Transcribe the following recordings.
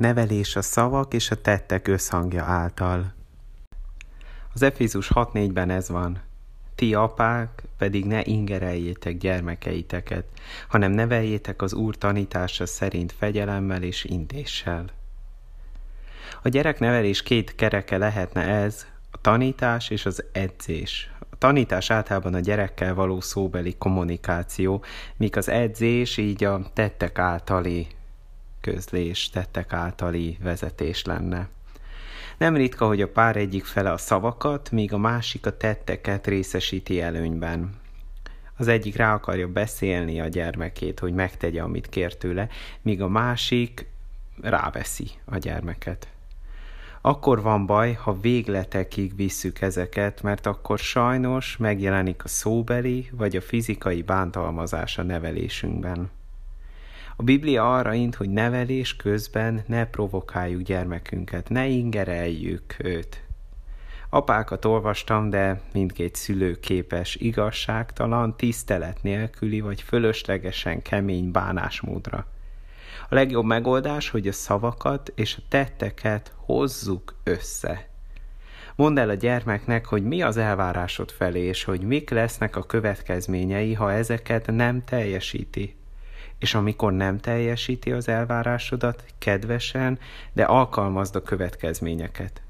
Nevelés a szavak és a tettek összhangja által. Az Efézus 6.4-ben ez van. Ti apák pedig ne ingereljétek gyermekeiteket, hanem neveljétek az Úr tanítása szerint fegyelemmel és intéssel. A gyereknevelés két kereke lehetne ez, a tanítás és az edzés. A tanítás általában a gyerekkel való szóbeli kommunikáció, míg az edzés így a tettek általi közlés, tettek általi vezetés lenne. Nem ritka, hogy a pár egyik fele a szavakat, míg a másik a tetteket részesíti előnyben. Az egyik rá akarja beszélni a gyermekét, hogy megtegye, amit kér tőle, míg a másik ráveszi a gyermeket. Akkor van baj, ha végletekig visszük ezeket, mert akkor sajnos megjelenik a szóbeli vagy a fizikai bántalmazás a nevelésünkben. A Biblia arra int, hogy nevelés közben ne provokáljuk gyermekünket, ne ingereljük őt. Apákat olvastam, de mindkét szülő képes igazságtalan, tisztelet nélküli vagy fölöslegesen kemény bánásmódra. A legjobb megoldás, hogy a szavakat és a tetteket hozzuk össze. Mondd el a gyermeknek, hogy mi az elvárásod felé, és hogy mik lesznek a következményei, ha ezeket nem teljesíti és amikor nem teljesíti az elvárásodat, kedvesen, de alkalmazd a következményeket.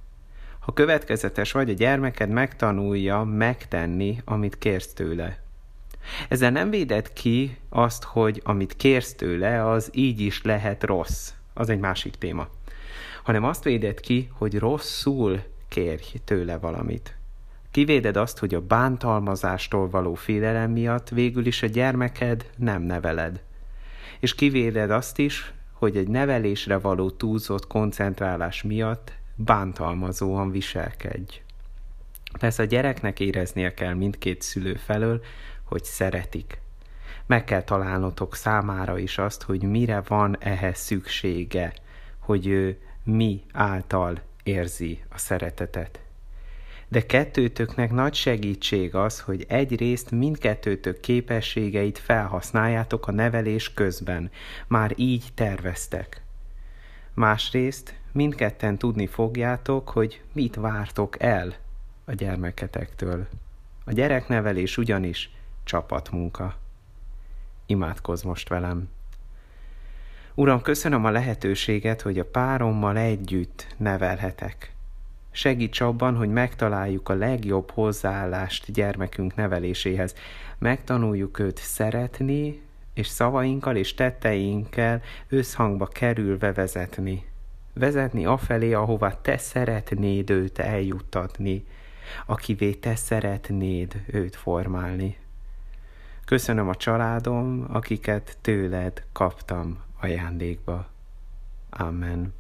Ha következetes vagy, a gyermeked megtanulja megtenni, amit kérsz tőle. Ezzel nem véded ki azt, hogy amit kérsz tőle, az így is lehet rossz. Az egy másik téma. Hanem azt véded ki, hogy rosszul kérj tőle valamit. Kivéded azt, hogy a bántalmazástól való félelem miatt végül is a gyermeked nem neveled és kivéded azt is, hogy egy nevelésre való túlzott koncentrálás miatt bántalmazóan viselkedj. Persze a gyereknek éreznie kell mindkét szülő felől, hogy szeretik. Meg kell találnotok számára is azt, hogy mire van ehhez szüksége, hogy ő mi által érzi a szeretetet de kettőtöknek nagy segítség az, hogy egyrészt mindkettőtök képességeit felhasználjátok a nevelés közben, már így terveztek. Másrészt mindketten tudni fogjátok, hogy mit vártok el a gyermeketektől. A gyereknevelés ugyanis csapatmunka. Imádkozz most velem! Uram, köszönöm a lehetőséget, hogy a párommal együtt nevelhetek. Segíts abban, hogy megtaláljuk a legjobb hozzáállást gyermekünk neveléséhez. Megtanuljuk őt szeretni, és szavainkkal és tetteinkkel összhangba kerülve vezetni. Vezetni afelé, ahova te szeretnéd őt eljuttatni, akivé te szeretnéd őt formálni. Köszönöm a családom, akiket tőled kaptam ajándékba. Amen.